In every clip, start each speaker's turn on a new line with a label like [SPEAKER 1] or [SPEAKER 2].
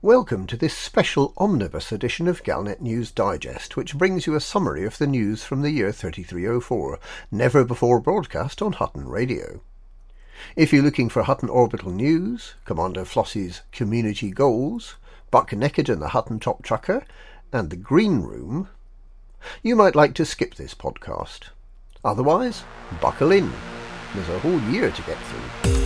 [SPEAKER 1] Welcome to this special omnibus edition of Galnet News Digest, which brings you a summary of the news from the year 3304, never before broadcast on Hutton Radio. If you're looking for Hutton Orbital News, Commander Flossie's Community Goals, Buck Naked and the Hutton Top Trucker, and The Green Room, you might like to skip this podcast. Otherwise, buckle in. There's a whole year to get through.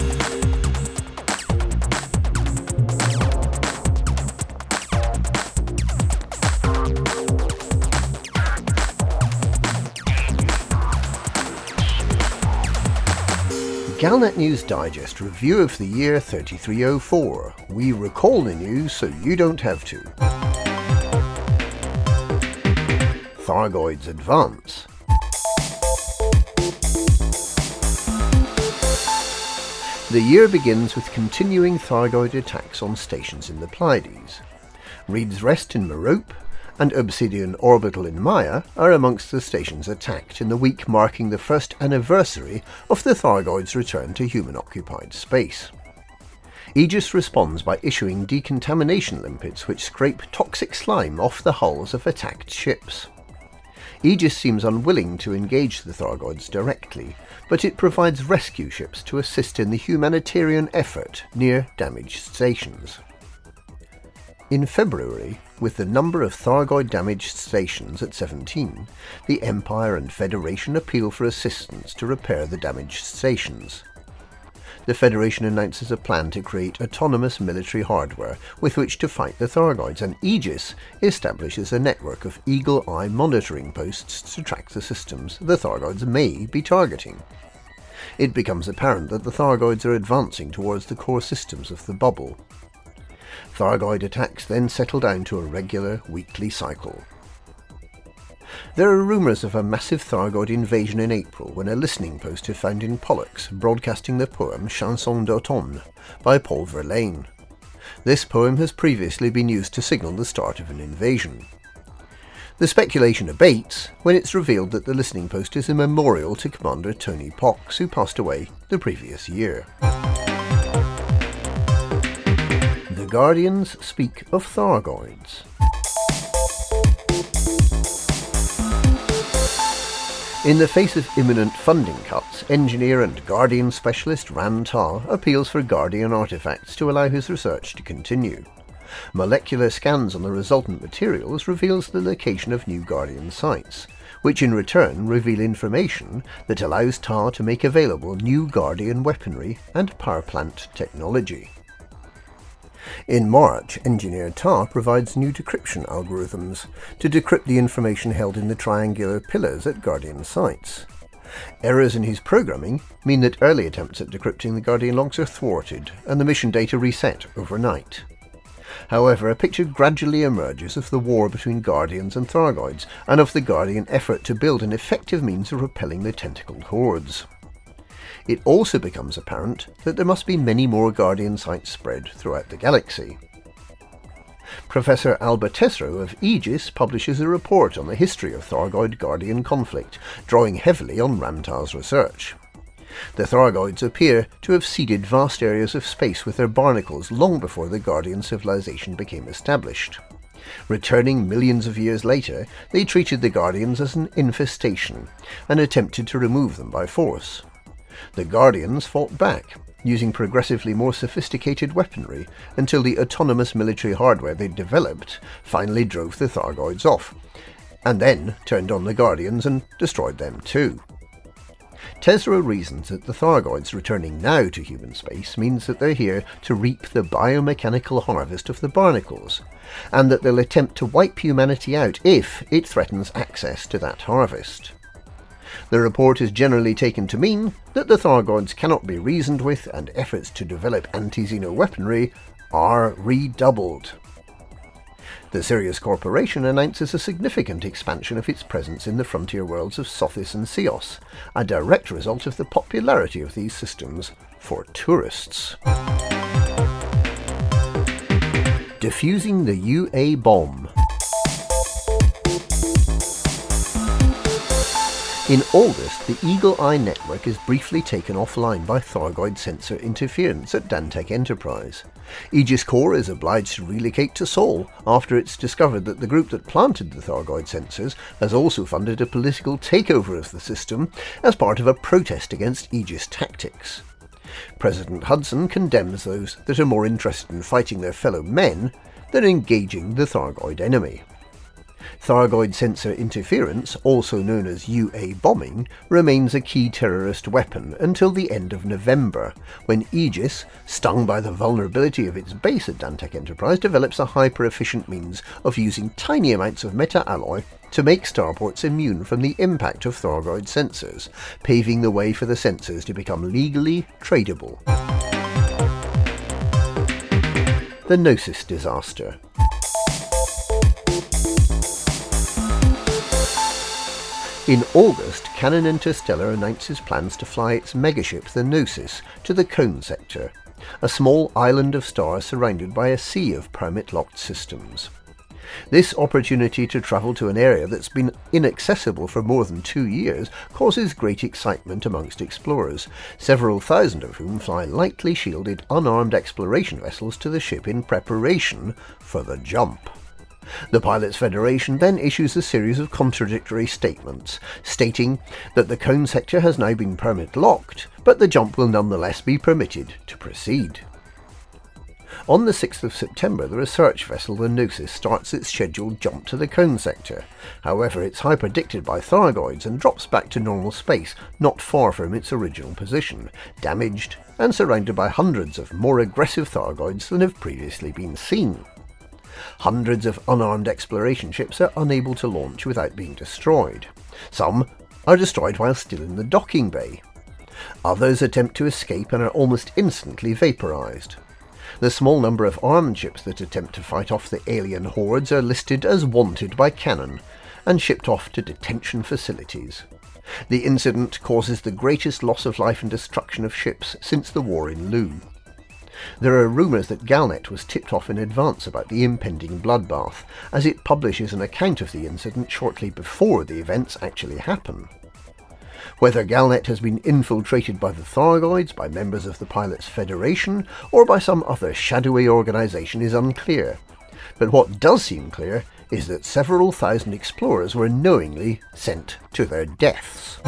[SPEAKER 1] Galnet News Digest review of the year 3304. We recall the news so you don't have to. Thargoids advance. The year begins with continuing Thargoid attacks on stations in the Pleiades. Reed's Rest in Merope and Obsidian Orbital in Maia are amongst the stations attacked in the week marking the first anniversary of the Thargoids' return to human-occupied space. Aegis responds by issuing decontamination limpets which scrape toxic slime off the hulls of attacked ships. Aegis seems unwilling to engage the Thargoids directly, but it provides rescue ships to assist in the humanitarian effort near damaged stations. In February, with the number of Thargoid damaged stations at 17, the Empire and Federation appeal for assistance to repair the damaged stations. The Federation announces a plan to create autonomous military hardware with which to fight the Thargoids, and Aegis establishes a network of eagle eye monitoring posts to track the systems the Thargoids may be targeting. It becomes apparent that the Thargoids are advancing towards the core systems of the bubble. Thargoid attacks then settle down to a regular weekly cycle. There are rumours of a massive Thargoid invasion in April when a listening post is found in Pollux broadcasting the poem Chanson d'automne by Paul Verlaine. This poem has previously been used to signal the start of an invasion. The speculation abates when it's revealed that the listening post is a memorial to Commander Tony Pox, who passed away the previous year. Guardians speak of Thargoids. In the face of imminent funding cuts, engineer and Guardian specialist Ram-Tah appeals for Guardian artifacts to allow his research to continue. Molecular scans on the resultant materials reveals the location of new Guardian sites, which in return reveal information that allows Tah to make available new Guardian weaponry and power plant technology. In March, Engineer Tah provides new decryption algorithms to decrypt the information held in the triangular pillars at Guardian sites. Errors in his programming mean that early attempts at decrypting the Guardian logs are thwarted and the mission data reset overnight. However, a picture gradually emerges of the war between Guardians and Thargoids, and of the Guardian effort to build an effective means of repelling the tentacled hordes it also becomes apparent that there must be many more Guardian sites spread throughout the galaxy. Professor Alba Tesreau of Aegis publishes a report on the history of Thargoid Guardian conflict, drawing heavily on Ram-Tah's research. The Thargoids appear to have seeded vast areas of space with their barnacles long before the Guardian civilization became established. Returning millions of years later, they treated the Guardians as an infestation and attempted to remove them by force. The Guardians fought back, using progressively more sophisticated weaponry until the autonomous military hardware they'd developed finally drove the Thargoids off, and then turned on the Guardians and destroyed them too. Tesreau reasons that the Thargoids returning now to human space means that they're here to reap the biomechanical harvest of the barnacles, and that they'll attempt to wipe humanity out if it threatens access to that harvest. The report is generally taken to mean that the Thargoids cannot be reasoned with and efforts to develop anti-Xeno weaponry are redoubled. The Sirius Corporation announces a significant expansion of its presence in the frontier worlds of Sothis and Seos, a direct result of the popularity of these systems for tourists. Diffusing the UA bomb. In August, the Eagle Eye network is briefly taken offline by Thargoid sensor interference at Dantec Enterprise. Aegis Corps is obliged to relocate to Sol after it's discovered that the group that planted the Thargoid sensors has also funded a political takeover of the system as part of a protest against Aegis tactics. President Hudson condemns those that are more interested in fighting their fellow men than engaging the Thargoid enemy. Thargoid sensor interference, also known as UA bombing, remains a key terrorist weapon until the end of November, when Aegis, stung by the vulnerability of its base at Dantec Enterprise, develops a hyper efficient means of using tiny amounts of meta alloy to make starports immune from the impact of Thargoid sensors, paving the way for the sensors to become legally tradable. The Gnosis disaster. In August, Canonn Interstellar announces plans to fly its megaship, the Gnosis, to the Cone sector, a small island of stars surrounded by a sea of permit locked systems. This opportunity to travel to an area that's been inaccessible for more than two years causes great excitement amongst explorers, several thousand of whom fly lightly shielded, unarmed exploration vessels to the ship in preparation for the jump. The Pilots Federation then issues a series of contradictory statements, stating that the cone sector has now been permit locked, but the jump will nonetheless be permitted to proceed. On the 6th of September, the research vessel the Gnosis starts its scheduled jump to the cone sector. However, it's hyperdicted by Thargoids and drops back to normal space, not far from its original position, damaged and surrounded by hundreds of more aggressive Thargoids than have previously been seen. Hundreds of unarmed exploration ships are unable to launch without being destroyed. Some are destroyed while still in the docking bay. Others attempt to escape and are almost instantly vaporized. The small number of armed ships that attempt to fight off the alien hordes are listed as wanted by Canonn and shipped off to detention facilities. The incident causes the greatest loss of life and destruction of ships since the war in Lugh. There are rumours that Galnet was tipped off in advance about the impending bloodbath, as it publishes an account of the incident shortly before the events actually happen. Whether Galnet has been infiltrated by the Thargoids, by members of the Pilots Federation, or by some other shadowy organisation is unclear. But what does seem clear is that several thousand explorers were knowingly sent to their deaths.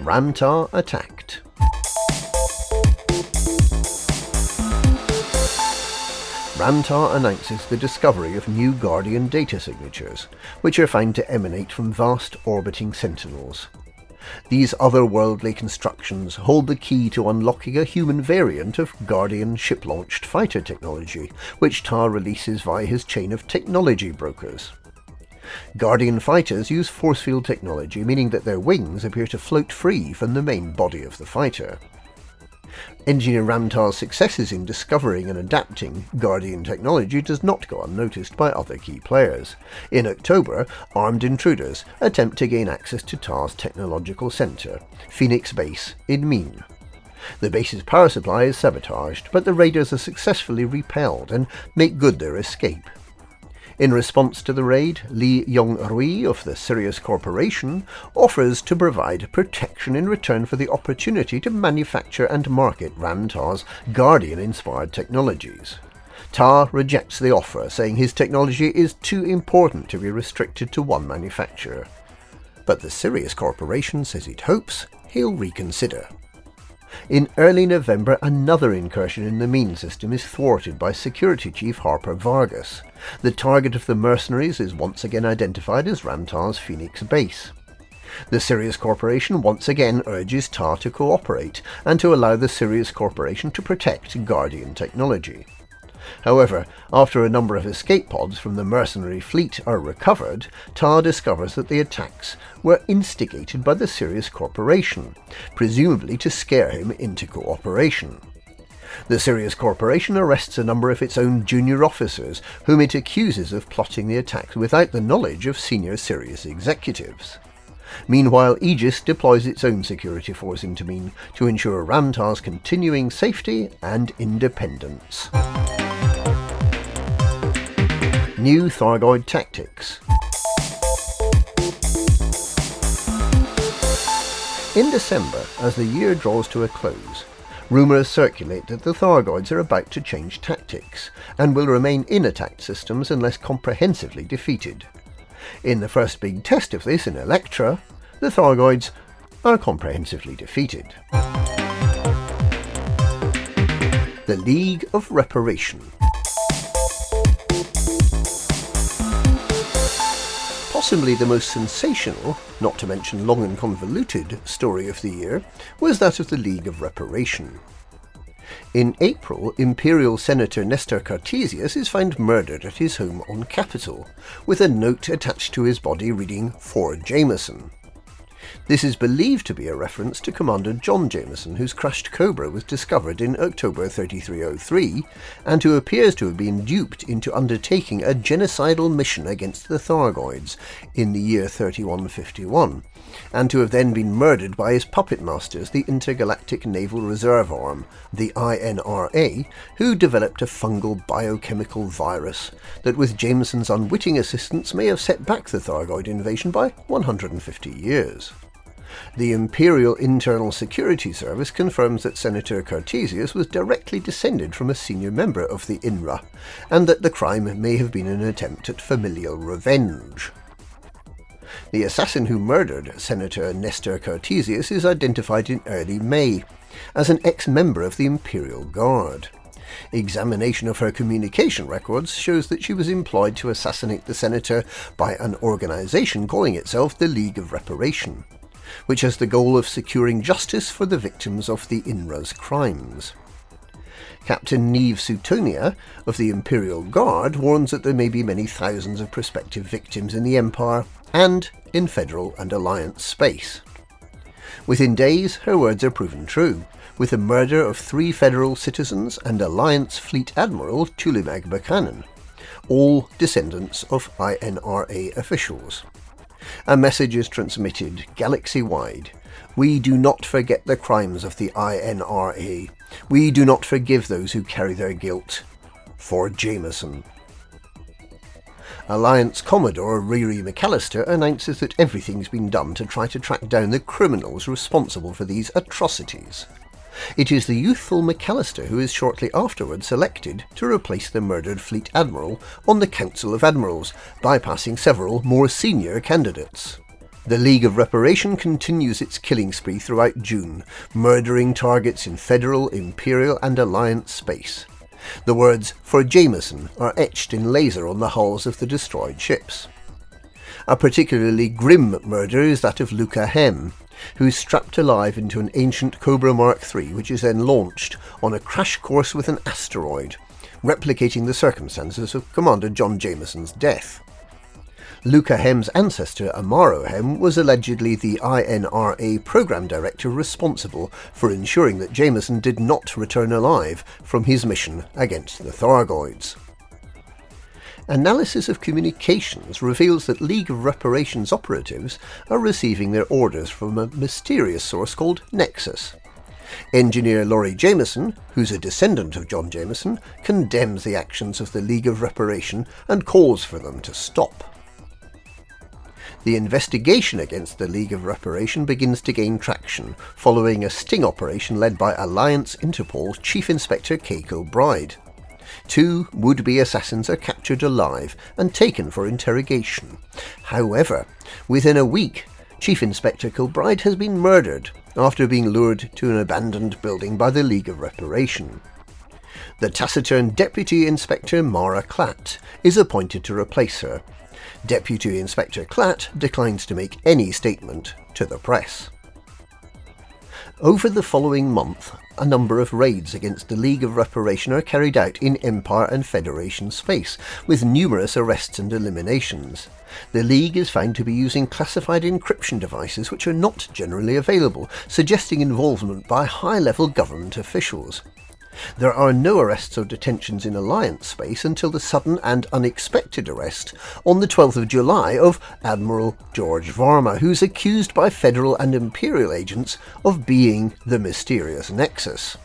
[SPEAKER 1] Ram-Tah attacked. Ram-Tah announces the discovery of new Guardian data signatures, which are found to emanate from vast orbiting sentinels. These otherworldly constructions hold the key to unlocking a human variant of Guardian ship-launched fighter technology, which Tah releases via his chain of technology brokers. Guardian fighters use force field technology, meaning that their wings appear to float free from the main body of the fighter. Engineer Ram-Tah's successes in discovering and adapting Guardian technology does not go unnoticed by other key players. In October, armed intruders attempt to gain access to Tah's technological centre, Phoenix Base in Meene. The base's power supply is sabotaged, but the raiders are successfully repelled and make good their escape. In response to the raid, Li Yong-rui of the Sirius Corporation offers to provide protection in return for the opportunity to manufacture and market Ram-Tah's Guardian-inspired technologies. Tah rejects the offer, saying his technology is too important to be restricted to one manufacturer. But the Sirius Corporation says it hopes he'll reconsider. In early November, another incursion in the Meene system is thwarted by Security Chief Harper Vargas. The target of the mercenaries is once again identified as Ram-Tah's Phoenix base. The Sirius Corporation once again urges Tah to cooperate and to allow the Sirius Corporation to protect Guardian technology. However, after a number of escape pods from the mercenary fleet are recovered, Tah discovers that the attacks were instigated by the Sirius Corporation, presumably to scare him into cooperation. The Sirius Corporation arrests a number of its own junior officers, whom it accuses of plotting the attacks without the knowledge of senior Sirius executives. Meanwhile, Aegis deploys its own security force into Meene to ensure Ram-Tah's continuing safety and independence. New Thargoid Tactics. In December, as the year draws to a close, rumours circulate that the Thargoids are about to change tactics and will remain in attack systems unless comprehensively defeated. In the first big test of this in Electra, the Thargoids are comprehensively defeated. The League of Reparation. Possibly the most sensational, not to mention long and convoluted, story of the year was that of the League of Reparation. In April, Imperial Senator Nestor Cartesius is found murdered at his home on Capitol, with a note attached to his body reading For Jameson. This is believed to be a reference to Commander John Jameson, whose crashed Cobra was discovered in October 3303, and who appears to have been duped into undertaking a genocidal mission against the Thargoids in the year 3151, and to have then been murdered by his puppet masters, the Intergalactic Naval Reserve Arm, the INRA, who developed a fungal biochemical virus that, with Jameson's unwitting assistance, may have set back the Thargoid invasion by 150 years. The Imperial Internal Security Service confirms that Senator Cartesius was directly descended from a senior member of the INRA, and that the crime may have been an attempt at familial revenge. The assassin who murdered Senator Nestor Cartesius is identified in early May as an ex member of the Imperial Guard. Examination of her communication records shows that she was employed to assassinate the senator by an organization calling itself the League of Reparation which has the goal of securing justice for the victims of the INRA's crimes. Captain Neve Suetonia of the Imperial Guard warns that there may be many thousands of prospective victims in the Empire and in Federal and Alliance space. Within days, her words are proven true, with the murder of three Federal citizens and Alliance Fleet Admiral Tulimag Buchanan, all descendants of INRA officials. A message is transmitted galaxy wide. We do not forget the crimes of the INRA. We do not forgive those who carry their guilt. For Jameson. Alliance Commodore Riri McAllister announces that everything's been done to try to track down the criminals responsible for these atrocities. It is the youthful McAllister who is shortly afterwards selected to replace the murdered Fleet Admiral on the Council of Admirals, bypassing several more senior candidates. The League of Reparation continues its killing spree throughout June, murdering targets in Federal, Imperial, and Alliance space. The words for Jameson are etched in laser on the hulls of the destroyed ships. A particularly grim murder is that of Luca Hem, who is strapped alive into an ancient Cobra Mark III, which is then launched on a crash course with an asteroid, replicating the circumstances of Commander John Jameson's death. Luca Hem's ancestor, Amaro Hem, was allegedly the INRA program director responsible for ensuring that Jameson did not return alive from his mission against the Thargoids. Analysis of communications reveals that League of Reparations operatives are receiving their orders from a mysterious source called Nexus. Engineer Lori Jameson, who's a descendant of John Jameson, condemns the actions of the League of Reparation and calls for them to stop. The investigation against the League of Reparation begins to gain traction following a sting operation led by Alliance Interpol Chief Inspector Kay Bride. Two would be assassins are captured alive and taken for interrogation. However, within a week, Chief Inspector Kilbride has been murdered after being lured to an abandoned building by the League of Reparation. The taciturn Deputy Inspector Mara Klatt is appointed to replace her. Deputy Inspector Klatt declines to make any statement to the press. Over the following month, a number of raids against the League of Reparation are carried out in Empire and Federation space, with numerous arrests and eliminations. The League is found to be using classified encryption devices which are not generally available, suggesting involvement by high level government officials. There are no arrests or detentions in Alliance space until the sudden and unexpected arrest on the 12th of July of Admiral George Varma, who's accused by Federal and Imperial agents of being the mysterious Nexus.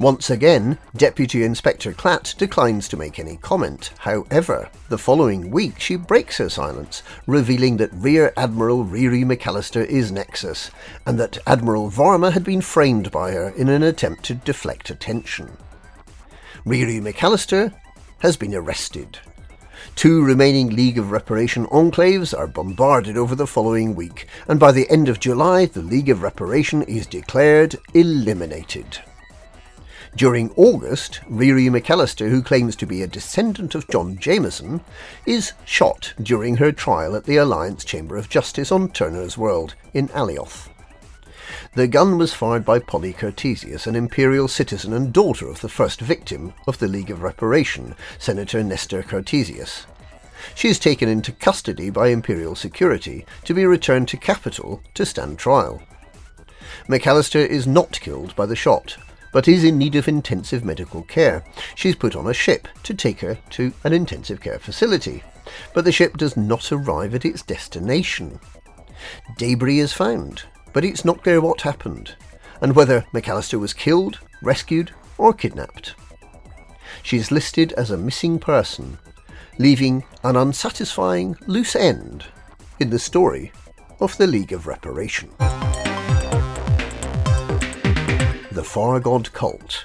[SPEAKER 1] Once again, Deputy Inspector Klatt declines to make any comment. However, the following week she breaks her silence, revealing that Rear Admiral Riri McAllister is Nexus, and that Admiral Varma had been framed by her in an attempt to deflect attention. Riri McAllister has been arrested. Two remaining League of Reparation enclaves are bombarded over the following week, and by the end of July, the League of Reparation is declared eliminated. During August, Riri McAllister, who claims to be a descendant of John Jameson, is shot during her trial at the Alliance Chamber of Justice on Turner's World in Alioth. The gun was fired by Polly Cartesius, an imperial citizen and daughter of the first victim of the League of Reparation, Senator Nestor Cartesius. She is taken into custody by Imperial security to be returned to Capitol to stand trial. McAllister is not killed by the shot, but is in need of intensive medical care. She's put on a ship to take her to an intensive care facility, but the ship does not arrive at its destination. Debris is found, but it's not clear what happened, and whether McAllister was killed, rescued, or kidnapped. She is listed as a missing person, leaving an unsatisfying loose end in the story of the League of Reparation. The Far God Cult.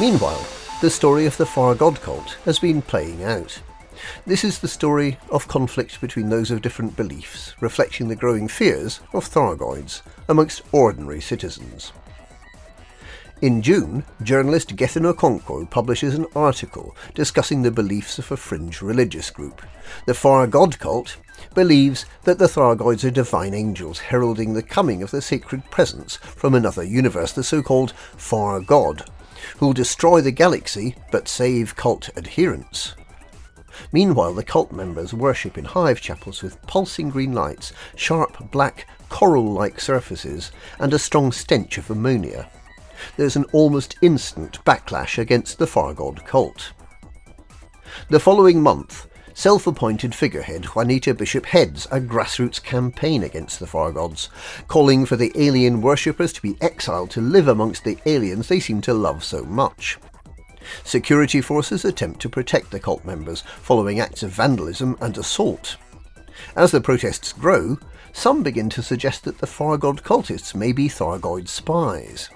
[SPEAKER 1] Meanwhile, the story of the Far God Cult has been playing out. This is the story of conflict between those of different beliefs, reflecting the growing fears of Thargoids amongst ordinary citizens. In June, journalist Gethin Okonkwo publishes an article discussing the beliefs of a fringe religious group. The Far God cult believes that the Thargoids are divine angels heralding the coming of the sacred presence from another universe, the so called Far God, who'll destroy the galaxy but save cult adherents. Meanwhile, the cult members worship in hive chapels with pulsing green lights, sharp black coral like surfaces, and a strong stench of ammonia. There's an almost instant backlash against the Fargod cult. The following month, self appointed figurehead Juanita Bishop heads a grassroots campaign against the Fargods, calling for the alien worshippers to be exiled to live amongst the aliens they seem to love so much. Security forces attempt to protect the cult members following acts of vandalism and assault. As the protests grow, some begin to suggest that the Fargod cultists may be Thargoid spies.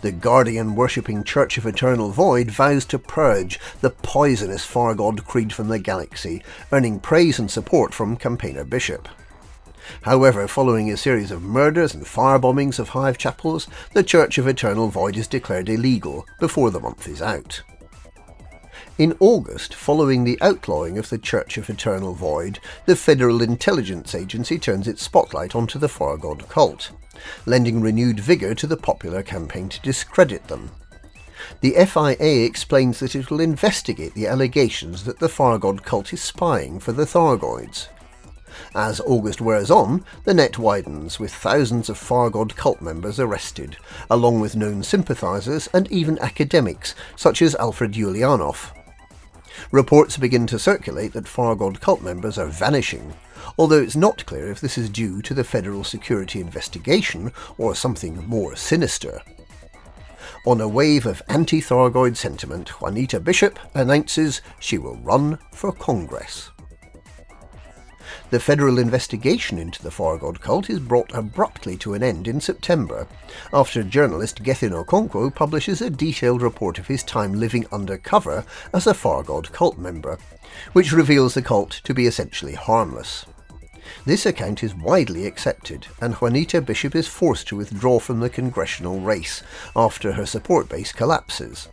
[SPEAKER 1] The guardian worshipping Church of Eternal Void vows to purge the poisonous Fargod creed from the galaxy, earning praise and support from Campaigner Bishop. However, following a series of murders and firebombings of hive chapels, the Church of Eternal Void is declared illegal before the month is out. In August, following the outlawing of the Church of Eternal Void, the Federal Intelligence Agency turns its spotlight onto the Fargod cult, lending renewed vigour to the popular campaign to discredit them. The FIA explains that it will investigate the allegations that the Fargod cult is spying for the Thargoids. As August wears on, the net widens, with thousands of Fargod cult members arrested, along with known sympathisers and even academics, such as Alfred Yulianov. Reports begin to circulate that Fargod cult members are vanishing, although it's not clear if this is due to the federal security investigation or something more sinister. On a wave of anti Thargoid sentiment, Juanita Bishop announces she will run for Congress. The federal investigation into the Fargod cult is brought abruptly to an end in September, after journalist Gethin Okonkwo publishes a detailed report of his time living undercover as a Fargod cult member, which reveals the cult to be essentially harmless. This account is widely accepted, and Juanita Bishop is forced to withdraw from the congressional race after her support base collapses.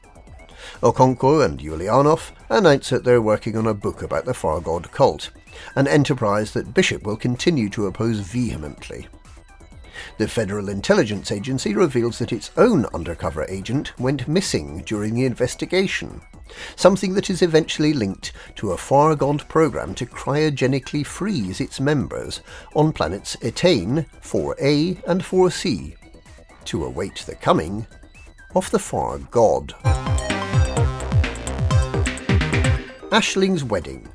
[SPEAKER 1] Okonkwo and Yulianov announce that they're working on a book about the Fargod cult, an enterprise that Bishop will continue to oppose vehemently. The Federal Intelligence Agency reveals that its own undercover agent went missing during the investigation, something that is eventually linked to a far-gone program to cryogenically freeze its members on planets Etain 4A and 4C to await the coming of the Far God. Aisling's Wedding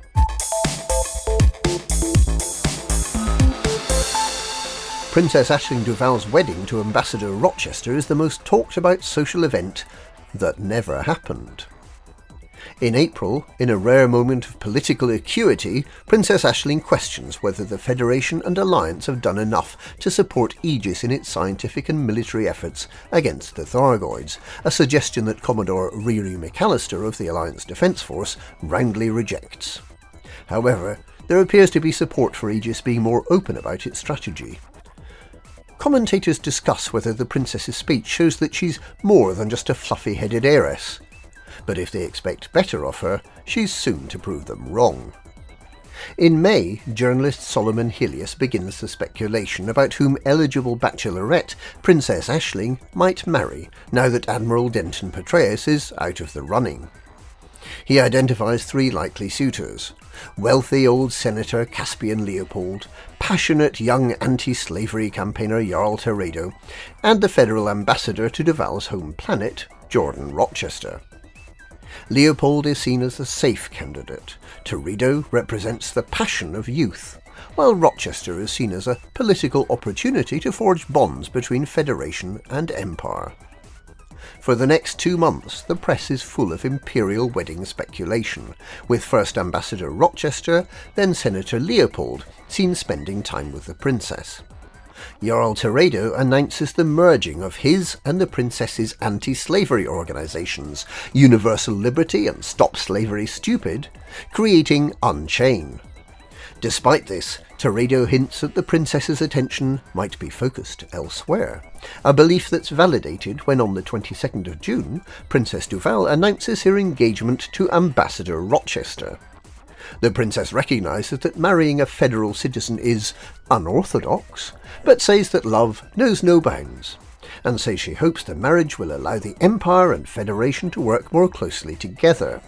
[SPEAKER 1] Princess Aisling Duval's wedding to Ambassador Rochester is the most talked about social event that never happened. In April, in a rare moment of political acuity, Princess Aisling questions whether the Federation and Alliance have done enough to support Aegis in its scientific and military efforts against the Thargoids, a suggestion that Commodore Riri McAllister of the Alliance Defence Force roundly rejects. However, there appears to be support for Aegis being more open about its strategy. Commentators discuss whether the princess's speech shows that she's more than just a fluffy headed heiress, but if they expect better of her, she's soon to prove them wrong. In May, journalist Solomon Helios begins the speculation about whom eligible bachelorette Princess Aisling might marry now that Admiral Denton Patreus is out of the running. He identifies three likely suitors wealthy old Senator Caspian Leopold, passionate young anti slavery campaigner Jarl Teredo, and the federal ambassador to Duval's home planet, Jordan Rochester. Leopold is seen as the safe candidate. Teredo represents the passion of youth, while Rochester is seen as a political opportunity to forge bonds between Federation and Empire. For the next two months, the press is full of imperial wedding speculation, with first Ambassador Rochester, then Senator Leopold, seen spending time with the princess. Jarl Teredo announces the merging of his and the princess's anti slavery organizations, Universal Liberty and Stop Slavery Stupid, creating Unchain. Despite this, Teredo hints that the princess's attention might be focused elsewhere, a belief that's validated when on the 22nd of June, Princess Duval announces her engagement to Ambassador Rochester. The princess recognises that marrying a federal citizen is unorthodox, but says that love knows no bounds, and says she hopes the marriage will allow the Empire and Federation to work more closely together.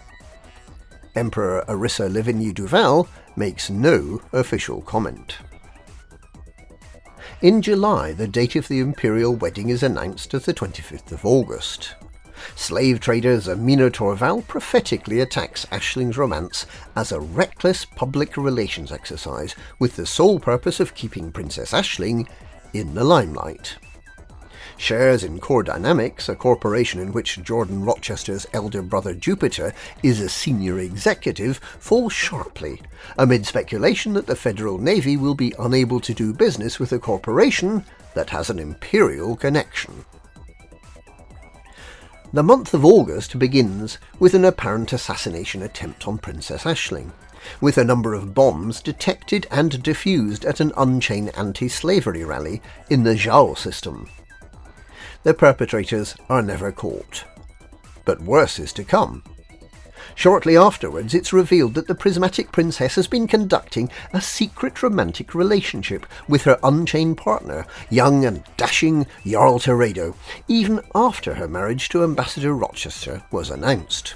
[SPEAKER 1] Emperor Arissa Lavigny Duval makes no official comment. In July, the date of the imperial wedding is announced as the 25th of August. Slave trader Zemina Torval prophetically attacks Aisling's romance as a reckless public relations exercise with the sole purpose of keeping Princess Aisling in the limelight. Shares in Core Dynamics, a corporation in which Jordan Rochester's elder brother Jupiter is a senior executive, fall sharply amid speculation that the Federal Navy will be unable to do business with a corporation that has an imperial connection. The month of August begins with an apparent assassination attempt on Princess Aisling, with a number of bombs detected and defused at an Unchain anti-slavery rally in the Zhao system the perpetrators are never caught. But worse is to come. Shortly afterwards, it's revealed that the Prismatic Princess has been conducting a secret romantic relationship with her unchained partner, young and dashing Jarl Teredo, even after her marriage to Ambassador Rochester was announced.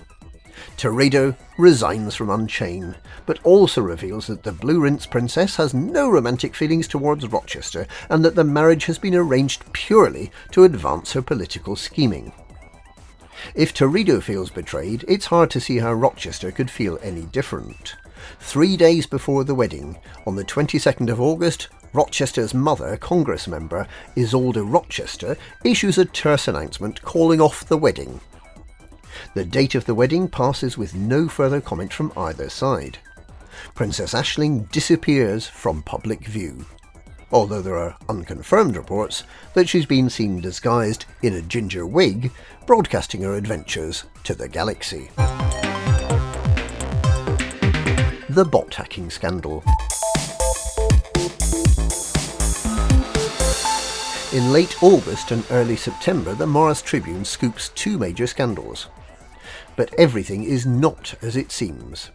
[SPEAKER 1] Teredo resigns from Unchain, but also reveals that the Blue Rinse Princess has no romantic feelings towards Rochester and that the marriage has been arranged purely to advance her political scheming. If Teredo feels betrayed, it's hard to see how Rochester could feel any different. Three days before the wedding, on the 22nd of August, Rochester's mother, Congress member Isolde Rochester, issues a terse announcement calling off the wedding the date of the wedding passes with no further comment from either side. Princess Aisling disappears from public view, although there are unconfirmed reports that she's been seen disguised in a ginger wig, broadcasting her adventures to the galaxy. The bot hacking scandal. In late August and early September, the Mars Tribune scoops two major scandals but everything is not as it seems.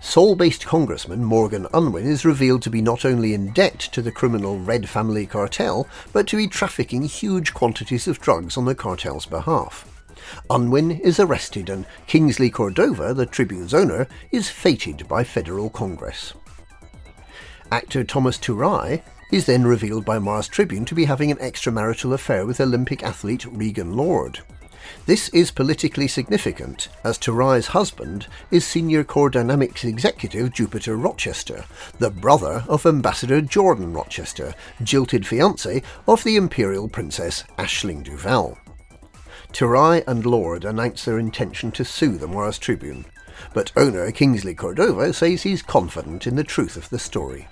[SPEAKER 1] Sol based Congressman Morgan Unwin is revealed to be not only in debt to the criminal Red Family cartel, but to be trafficking huge quantities of drugs on the cartel's behalf. Unwin is arrested, and Kingsley Cordova, the Tribune's owner, is fated by federal Congress. Actor Thomas Turai is then revealed by Mars Tribune to be having an extramarital affair with Olympic athlete Regan Lord. This is politically significant, as Turai's husband is senior core dynamics executive Jupiter Rochester, the brother of Ambassador Jordan Rochester, jilted fiance of the Imperial Princess Aisling Duval. Turai and Lord announce their intention to sue the Mars Tribune, but owner Kingsley Cordova says he's confident in the truth of the story.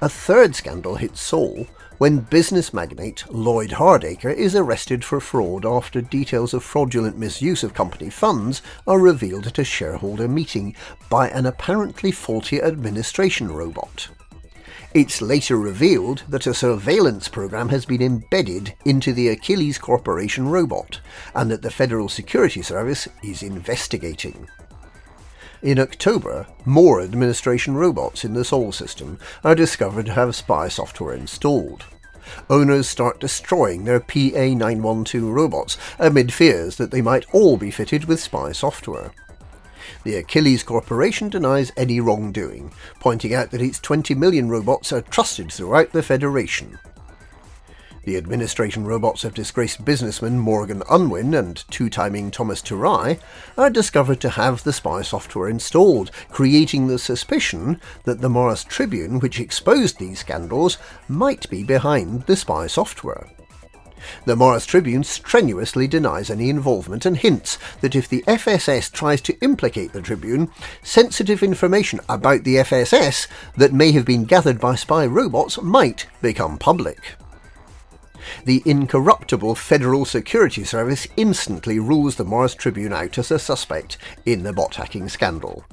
[SPEAKER 1] A third scandal hits Sol when business magnate Lloyd Hardacre is arrested for fraud after details of fraudulent misuse of company funds are revealed at a shareholder meeting by an apparently faulty administration robot. It's later revealed that a surveillance program has been embedded into the Achilles Corporation robot and that the Federal Security Service is investigating. In October, more administration robots in the Sol system are discovered to have spy software installed. Owners start destroying their PA912 robots amid fears that they might all be fitted with spy software. The Achilles Corporation denies any wrongdoing, pointing out that its 20 million robots are trusted throughout the Federation. The administration robots of disgraced businessman Morgan Unwin and two-timing Thomas Turai are discovered to have the spy software installed, creating the suspicion that the Mars Tribune, which exposed these scandals, might be behind the spy software. The Mars Tribune strenuously denies any involvement and hints that if the FSS tries to implicate the Tribune, sensitive information about the FSS that may have been gathered by spy robots might become public the incorruptible Federal Security Service instantly rules the Mars Tribune out as a suspect in the bot hacking scandal.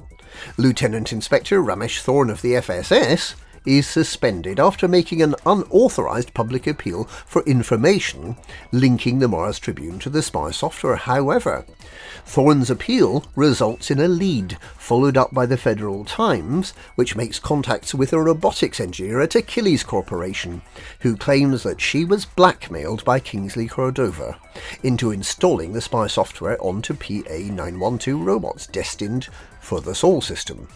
[SPEAKER 1] Lieutenant Inspector Ramesh Thorne of the FSS is suspended after making an unauthorized public appeal for information linking the Mars Tribune to the spy software. However, Thorne's appeal results in a lead, followed up by the Federal Times, which makes contacts with a robotics engineer at Achilles Corporation, who claims that she was blackmailed by Kingsley Cordova into installing the spy software onto PA912 robots destined for the Sol system.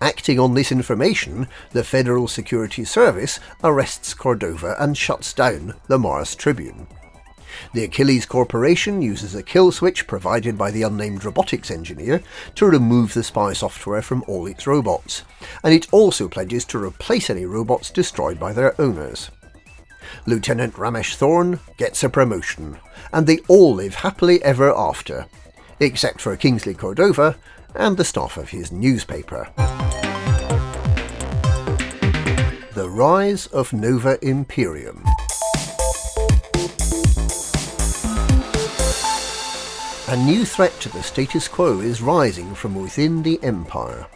[SPEAKER 1] Acting on this information, the Federal Security Service arrests Cordova and shuts down the Mars Tribune. The Achilles Corporation uses a kill switch provided by the unnamed robotics engineer to remove the spy software from all its robots, and it also pledges to replace any robots destroyed by their owners. Lieutenant Ramesh Thorne gets a promotion, and they all live happily ever after, except for Kingsley Cordova and the staff of his newspaper. The Rise of Nova Imperium. A new threat to the status quo is rising from within the Empire.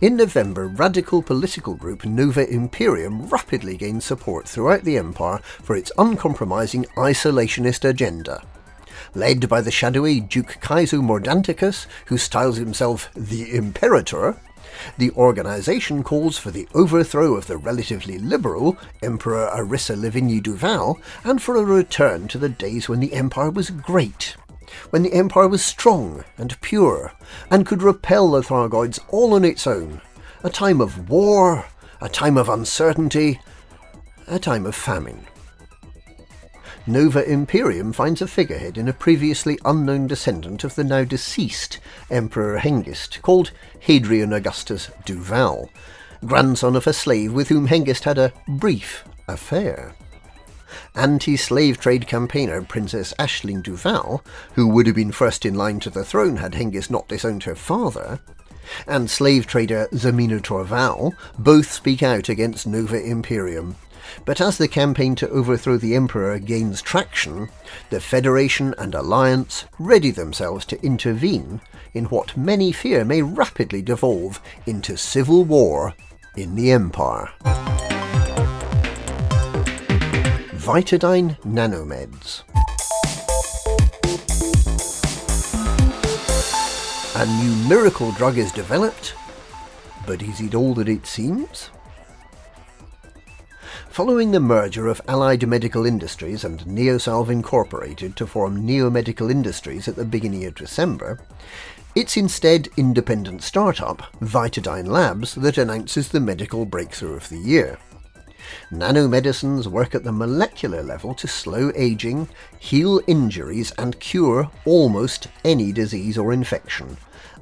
[SPEAKER 1] In November, radical political group Nova Imperium rapidly gained support throughout the Empire for its uncompromising isolationist agenda led by the shadowy Duke Kaizo Mordanticus, who styles himself the Imperator, the organization calls for the overthrow of the relatively liberal Emperor Arissa Lavigny Duval and for a return to the days when the Empire was great, when the Empire was strong and pure and could repel the Thargoids all on its own. A time of war, a time of uncertainty, a time of famine. Nova Imperium finds a figurehead in a previously unknown descendant of the now deceased Emperor Hengist, called Hadrian Augustus Duval, grandson of a slave with whom Hengist had a brief affair. Anti slave trade campaigner Princess Aisling Duval, who would have been first in line to the throne had Hengist not disowned her father, and slave trader Zemina Torval both speak out against Nova Imperium but as the campaign to overthrow the Emperor gains traction, the Federation and Alliance ready themselves to intervene in what many fear may rapidly devolve into civil war in the Empire. Vitadine Nanomeds A new miracle drug is developed, but is it all that it seems? Following the merger of Allied Medical Industries and Neosalve Incorporated to form Neomedical Industries at the beginning of December, it's instead independent startup Vitadine Labs that announces the medical breakthrough of the year. Nanomedicines work at the molecular level to slow aging, heal injuries, and cure almost any disease or infection,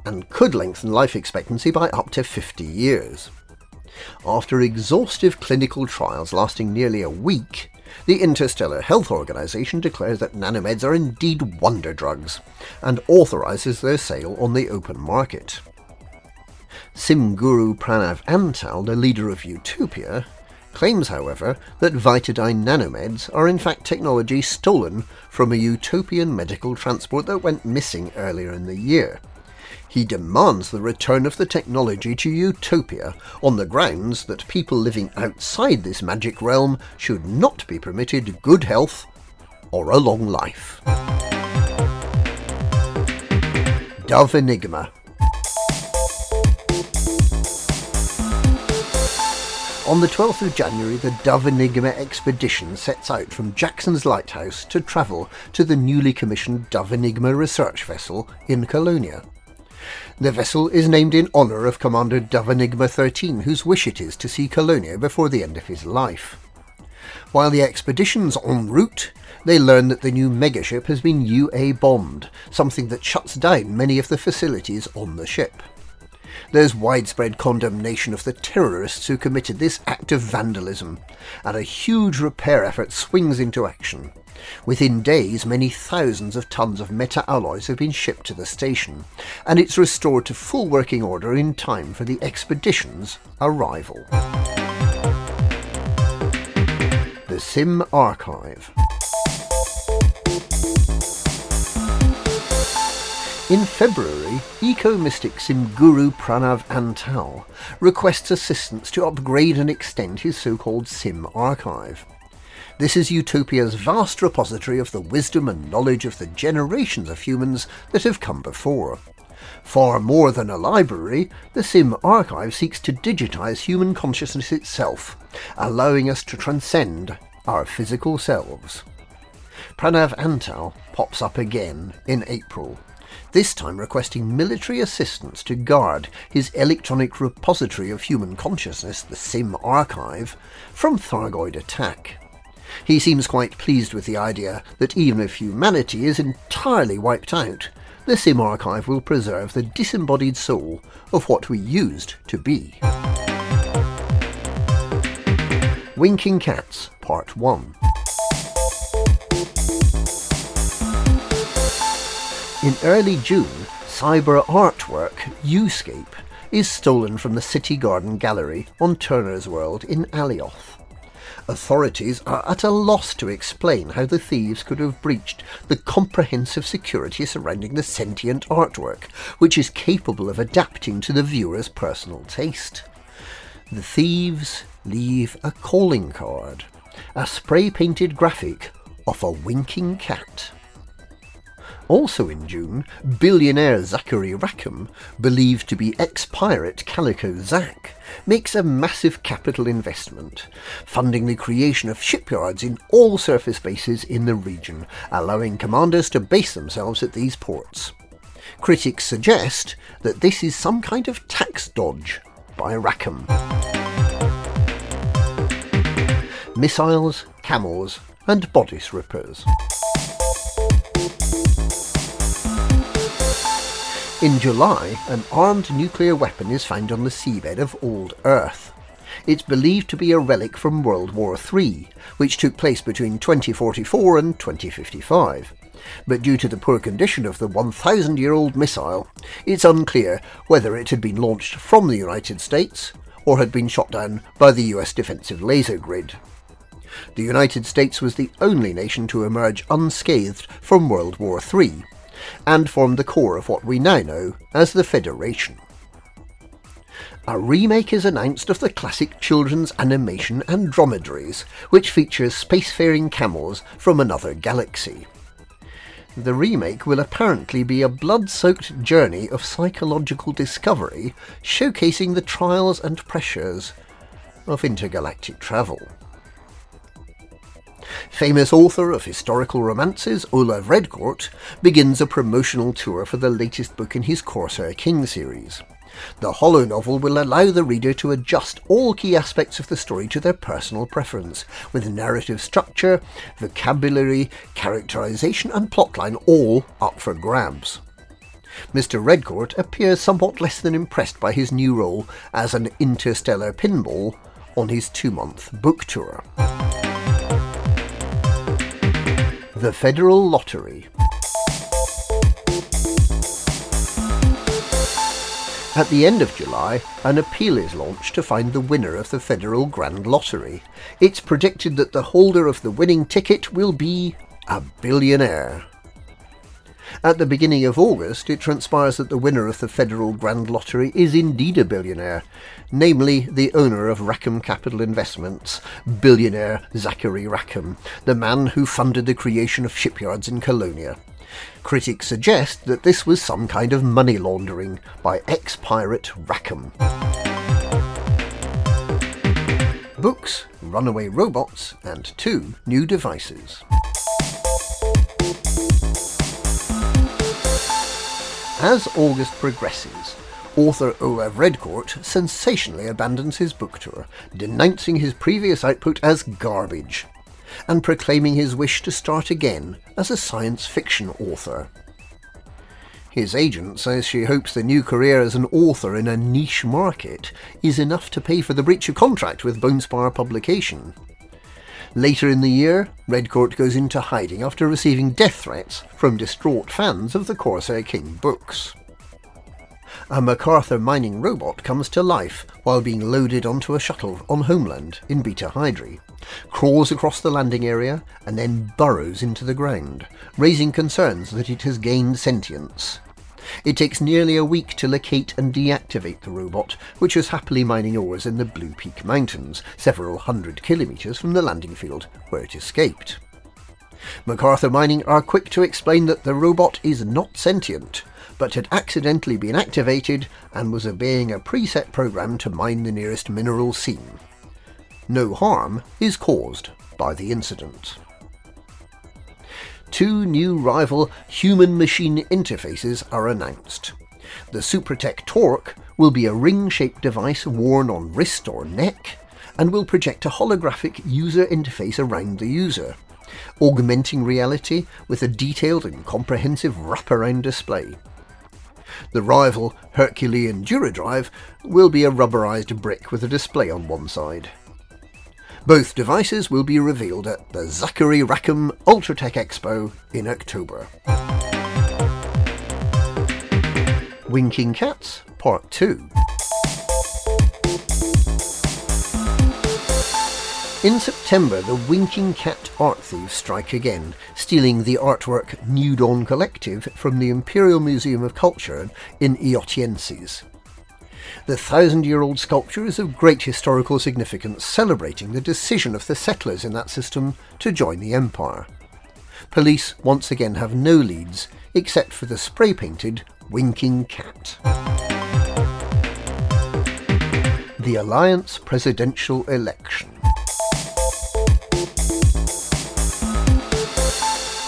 [SPEAKER 1] and could lengthen life expectancy by up to 50 years. After exhaustive clinical trials lasting nearly a week, the Interstellar Health Organization declares that nanomeds are indeed wonder drugs and authorizes their sale on the open market. Sim guru Pranav Antal, the leader of Utopia, claims, however, that Vitadyne nanomeds are in fact technology stolen from a utopian medical transport that went missing earlier in the year. He demands the return of the technology to Utopia on the grounds that people living outside this magic realm should not be permitted good health or a long life. Dove Enigma On the 12th of January, the Dove Enigma expedition sets out from Jackson's Lighthouse to travel to the newly commissioned Dove Enigma research vessel in Colonia. The vessel is named in honour of Commander Dove Enigma 13, whose wish it is to see Colonia before the end of his life. While the expedition's en route, they learn that the new megaship has been UA bombed, something that shuts down many of the facilities on the ship. There's widespread condemnation of the terrorists who committed this act of vandalism, and a huge repair effort swings into action. Within days, many thousands of tons of meta-alloys have been shipped to the station, and it's restored to full working order in time for the expedition's arrival. The Sim Archive In February, eco-mystic sim guru Pranav Antal requests assistance to upgrade and extend his so-called sim archive. This is Utopia's vast repository of the wisdom and knowledge of the generations of humans that have come before. Far more than a library, the Sim archive seeks to digitize human consciousness itself, allowing us to transcend our physical selves. Pranav Antal pops up again in April, this time requesting military assistance to guard his electronic repository of human consciousness, the Sim archive, from Thargoid attack. He seems quite pleased with the idea that even if humanity is entirely wiped out, the Sim archive will preserve the disembodied soul of what we used to be. Winking Cats Part 1 In early June, cyber artwork Uscape is stolen from the City Garden Gallery on Turner's World in Alioth. Authorities are at a loss to explain how the thieves could have breached the comprehensive security surrounding the sentient artwork, which is capable of adapting to the viewer's personal taste. The thieves leave a calling card, a spray painted graphic of a winking cat. Also in June, billionaire Zachary Rackham, believed to be ex-pirate Calico Zack, makes a massive capital investment, funding the creation of shipyards in all surface bases in the region, allowing commanders to base themselves at these ports. Critics suggest that this is some kind of tax dodge by Rackham. Missiles, camels, and bodice rippers. In July, an armed nuclear weapon is found on the seabed of Old Earth. It's believed to be a relic from World War III, which took place between 2044 and 2055. But due to the poor condition of the 1,000 year old missile, it's unclear whether it had been launched from the United States or had been shot down by the US defensive laser grid. The United States was the only nation to emerge unscathed from World War III, and formed the core of what we now know as the Federation. A remake is announced of the classic children's animation Andromedaries, which features spacefaring camels from another galaxy. The remake will apparently be a blood soaked journey of psychological discovery, showcasing the trials and pressures of intergalactic travel. Famous author of historical romances, Olav Redcourt, begins a promotional tour for the latest book in his Corsair King series. The holo-novel will allow the reader to adjust all key aspects of the story to their personal preference, with narrative structure, vocabulary, characterization, and plotline all up for grabs. Mr. Redcourt appears somewhat less than impressed by his new role as an interstellar pinball on his two month book tour. The Federal Lottery. At the end of July, an appeal is launched to find the winner of the Federal Grand Lottery. It's predicted that the holder of the winning ticket will be a billionaire. At the beginning of August, it transpires that the winner of the Federal Grand Lottery is indeed a billionaire, namely the owner of Rackham Capital Investments, billionaire Zachary Rackham, the man who funded the creation of shipyards in Colonia. Critics suggest that this was some kind of money laundering by ex pirate Rackham. Books, Runaway Robots, and two new devices. As August progresses, author Olav Redcourt sensationally abandons his book tour, denouncing his previous output as garbage and proclaiming his wish to start again as a science fiction author. His agent says she hopes the new career as an author in a niche market is enough to pay for the breach of contract with Bonespire Publication. Later in the year, Redcourt goes into hiding after receiving death threats from distraught fans of the Corsair King books a MacArthur mining robot comes to life while being loaded onto a shuttle on Homeland in Beta Hydri, crawls across the landing area, and then burrows into the ground, raising concerns that it has gained sentience. It takes nearly a week to locate and deactivate the robot, which was happily mining ores in the Blue Peak Mountains, several hundred kilometres from the landing field where it escaped. MacArthur Mining are quick to explain that the robot is not sentient, but had accidentally been activated and was obeying a preset program to mine the nearest mineral seam. No harm is caused by the incident. Two new rival human machine interfaces are announced. The Supratech Torque will be a ring shaped device worn on wrist or neck and will project a holographic user interface around the user, augmenting reality with a detailed and comprehensive wraparound display. The rival Herculean Duradrive will be a rubberized brick with a display on one side. Both devices will be revealed at the Zachary Rackham Ultratech Expo in October. Winking Cats Part 2 In September, the Winking Cat art thieves strike again, stealing the artwork New Dawn Collective from the Imperial Museum of Culture in Eotienses. The thousand year old sculpture is of great historical significance, celebrating the decision of the settlers in that system to join the Empire. Police once again have no leads, except for the spray painted Winking Cat. The Alliance Presidential Election.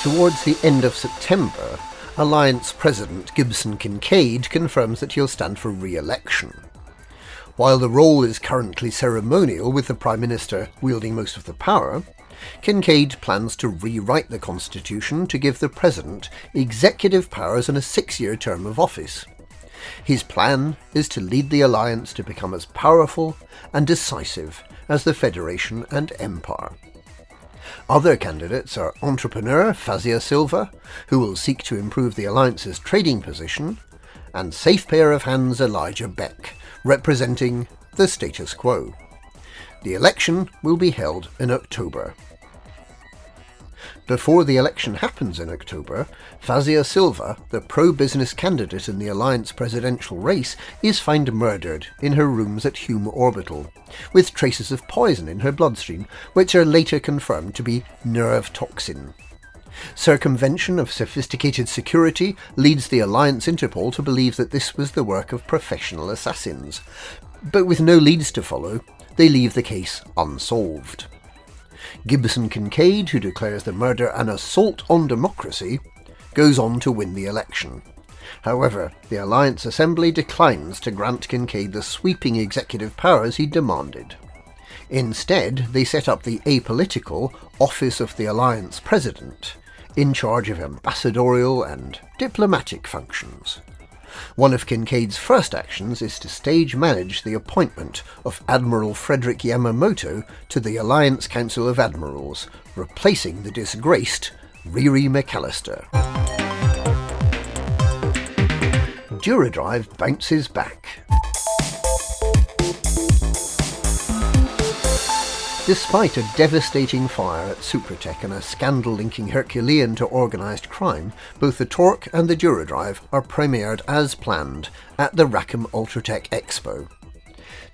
[SPEAKER 1] Towards the end of September, Alliance President Gibson Kincaid confirms that he'll stand for re election. While the role is currently ceremonial with the Prime Minister wielding most of the power, Kincaid plans to rewrite the Constitution to give the President executive powers and a six year term of office. His plan is to lead the Alliance to become as powerful and decisive as the Federation and Empire. Other candidates are entrepreneur Fazia Silva, who will seek to improve the alliance's trading position, and safe pair of hands Elijah Beck, representing the status quo. The election will be held in October. Before the election happens in October, Fazia Silva, the pro business candidate in the Alliance presidential race, is found murdered in her rooms at Hume Orbital, with traces of poison in her bloodstream, which are later confirmed to be nerve toxin. Circumvention of sophisticated security leads the Alliance Interpol to believe that this was the work of professional assassins, but with no leads to follow, they leave the case unsolved. Gibson Kincaid, who declares the murder an assault on democracy, goes on to win the election. However, the Alliance Assembly declines to grant Kincaid the sweeping executive powers he demanded. Instead, they set up the apolitical Office of the Alliance President, in charge of ambassadorial and diplomatic functions. One of Kincaid's first actions is to stage manage the appointment of Admiral Frederick Yamamoto to the Alliance Council of Admirals, replacing the disgraced Riri McAllister. Duradrive bounces back. Despite a devastating fire at Suprotech and a scandal linking Herculean to organised crime, both the Torque and the Duradrive are premiered as planned at the Rackham Ultratech Expo.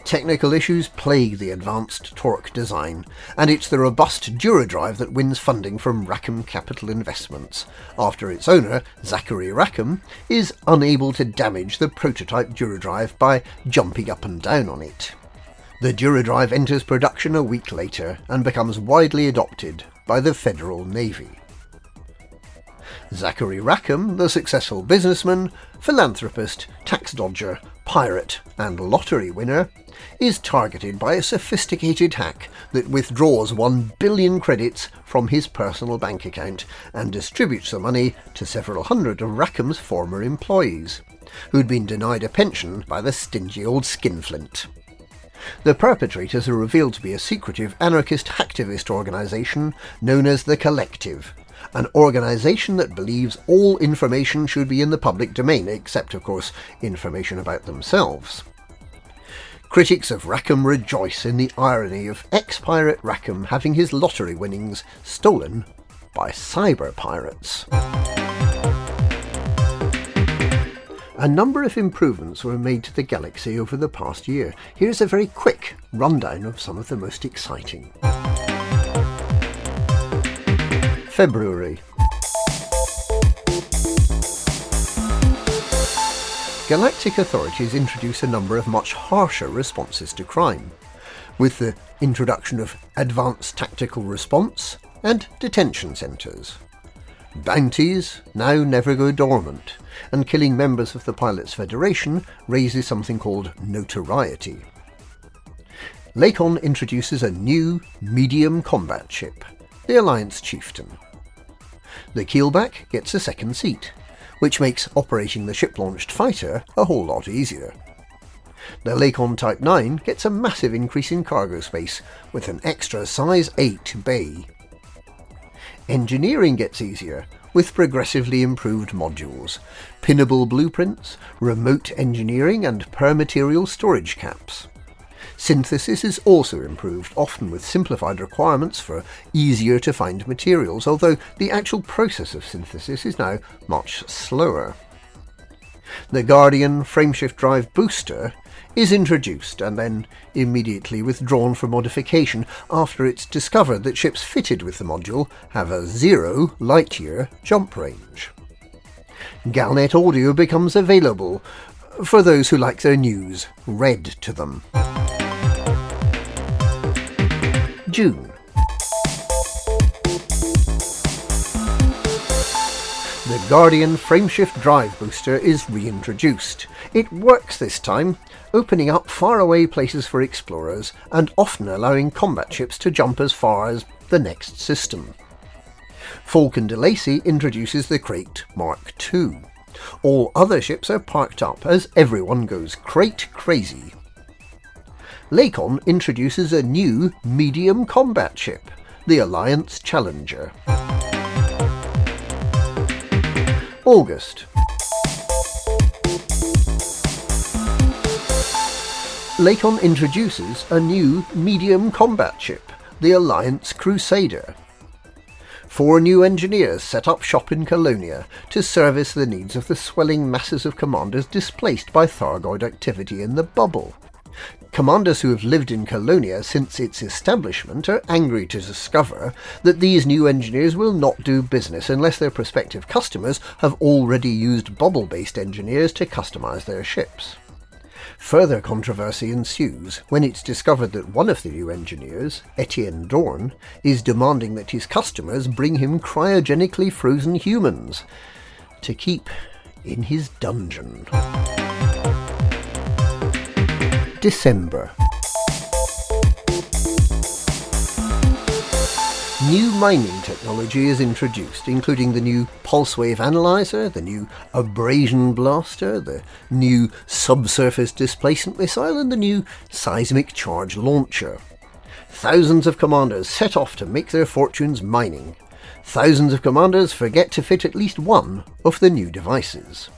[SPEAKER 1] Technical issues plague the advanced Torque design, and it's the robust Duradrive that wins funding from Rackham Capital Investments, after its owner, Zachary Rackham, is unable to damage the prototype Duradrive by jumping up and down on it. The Duradrive enters production a week later and becomes widely adopted by the Federal Navy. Zachary Rackham, the successful businessman, philanthropist, tax dodger, pirate, and lottery winner, is targeted by a sophisticated hack that withdraws 1 billion credits from his personal bank account and distributes the money to several hundred of Rackham's former employees, who'd been denied a pension by the stingy old skinflint. The perpetrators are revealed to be a secretive anarchist hacktivist organisation known as the Collective, an organisation that believes all information should be in the public domain, except, of course, information about themselves. Critics of Rackham rejoice in the irony of ex pirate Rackham having his lottery winnings stolen by cyber pirates. A number of improvements were made to the Galaxy over the past year. Here's a very quick rundown of some of the most exciting. February. Galactic authorities introduce a number of much harsher responses to crime, with the introduction of Advanced Tactical Response and detention centres. Bounties now never go dormant, and killing members of the Pilots Federation raises something called notoriety. Lakon introduces a new medium combat ship, the Alliance Chieftain. The Keelback gets a second seat, which makes operating the ship-launched fighter a whole lot easier. The Lakon Type 9 gets a massive increase in cargo space, with an extra size 8 bay Engineering gets easier with progressively improved modules, pinnable blueprints, remote engineering and per-material storage caps. Synthesis is also improved, often with simplified requirements for easier to find materials, although the actual process of synthesis is now much slower. The Guardian frameshift drive booster is introduced and then immediately withdrawn for modification after it's discovered that ships fitted with the module have a zero light year jump range. Galnet audio becomes available for those who like their news read to them. June. The Guardian frameshift drive booster is reintroduced. It works this time, opening up faraway places for explorers and often allowing combat ships to jump as far as the next system. Falcon de Lacy introduces the Krait Mark II. All other ships are parked up as everyone goes Krait crazy. Lakon introduces a new medium combat ship, the Alliance Challenger. August. Lakon introduces a new medium combat ship, the Alliance Crusader. Four new engineers set up shop in Colonia to service the needs of the swelling masses of commanders displaced by Thargoid activity in the bubble. Commanders who have lived in Colonia since its establishment are angry to discover that these new engineers will not do business unless their prospective customers have already used bubble based engineers to customize their ships. Further controversy ensues when it's discovered that one of the new engineers, Etienne Dorn, is demanding that his customers bring him cryogenically frozen humans to keep in his dungeon. December. New mining technology is introduced, including the new pulse wave analyzer, the new abrasion blaster, the new subsurface displacement missile, and the new seismic charge launcher. Thousands of commanders set off to make their fortunes mining. Thousands of commanders forget to fit at least one of the new devices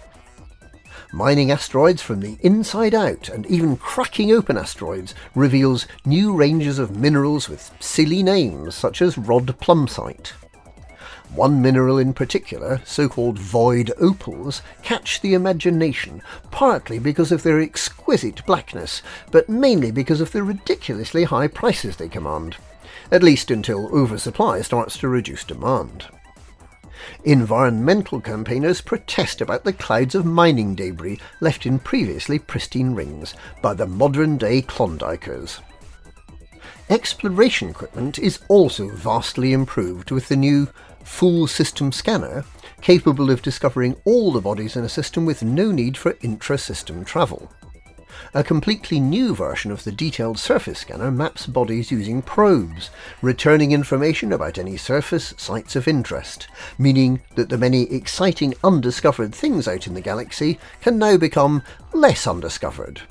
[SPEAKER 1] mining asteroids from the inside out and even cracking open asteroids reveals new ranges of minerals with silly names such as rod plumsite. One mineral in particular, so called void opals, catch the imagination, partly because of their exquisite blackness, but mainly because of the ridiculously high prices they command. At least until oversupply starts to reduce demand. Environmental campaigners protest about the clouds of mining debris left in previously pristine rings by the modern day Klondikers. Exploration equipment is also vastly improved with the new full system scanner, capable of discovering all the bodies in a system with no need for intra system travel. A completely new version of the detailed surface scanner maps bodies using probes, returning information about any surface sites of interest, meaning that the many exciting undiscovered things out in the galaxy can now become less undiscovered.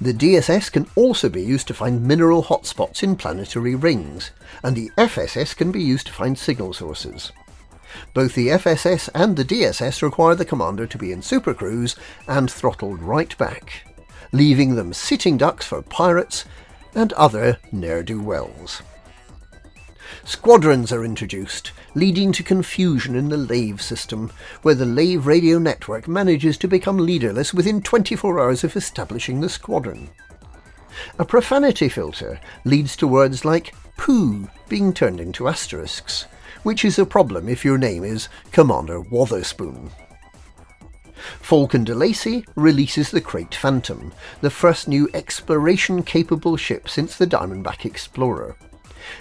[SPEAKER 1] The DSS can also be used to find mineral hotspots in planetary rings, and the FSS can be used to find signal sources. Both the FSS and the DSS require the commander to be in supercruise and throttled right back leaving them sitting ducks for pirates and other ne'er-do-wells. Squadrons are introduced, leading to confusion in the Lave system, where the Lave radio network manages to become leaderless within 24 hours of establishing the squadron. A profanity filter leads to words like poo being turned into asterisks, which is a problem if your name is Commander Wotherspoon. Falcon de Lacy releases the Krait Phantom, the first new exploration capable ship since the Diamondback Explorer.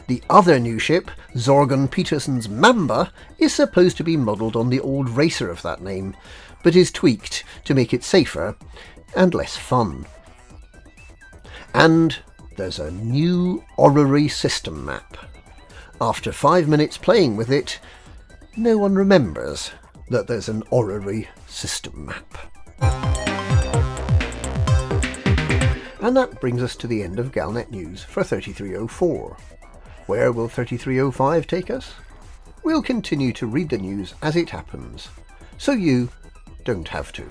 [SPEAKER 1] The other new ship, Zorgon Peterson's Mamba, is supposed to be modelled on the old racer of that name, but is tweaked to make it safer and less fun. And there's a new orrery system map. After five minutes playing with it, no one remembers that there's an orrery system map. And that brings us to the end of Galnet News for 3304. Where will 3305 take us? We'll continue to read the news as it happens, so you don't have to.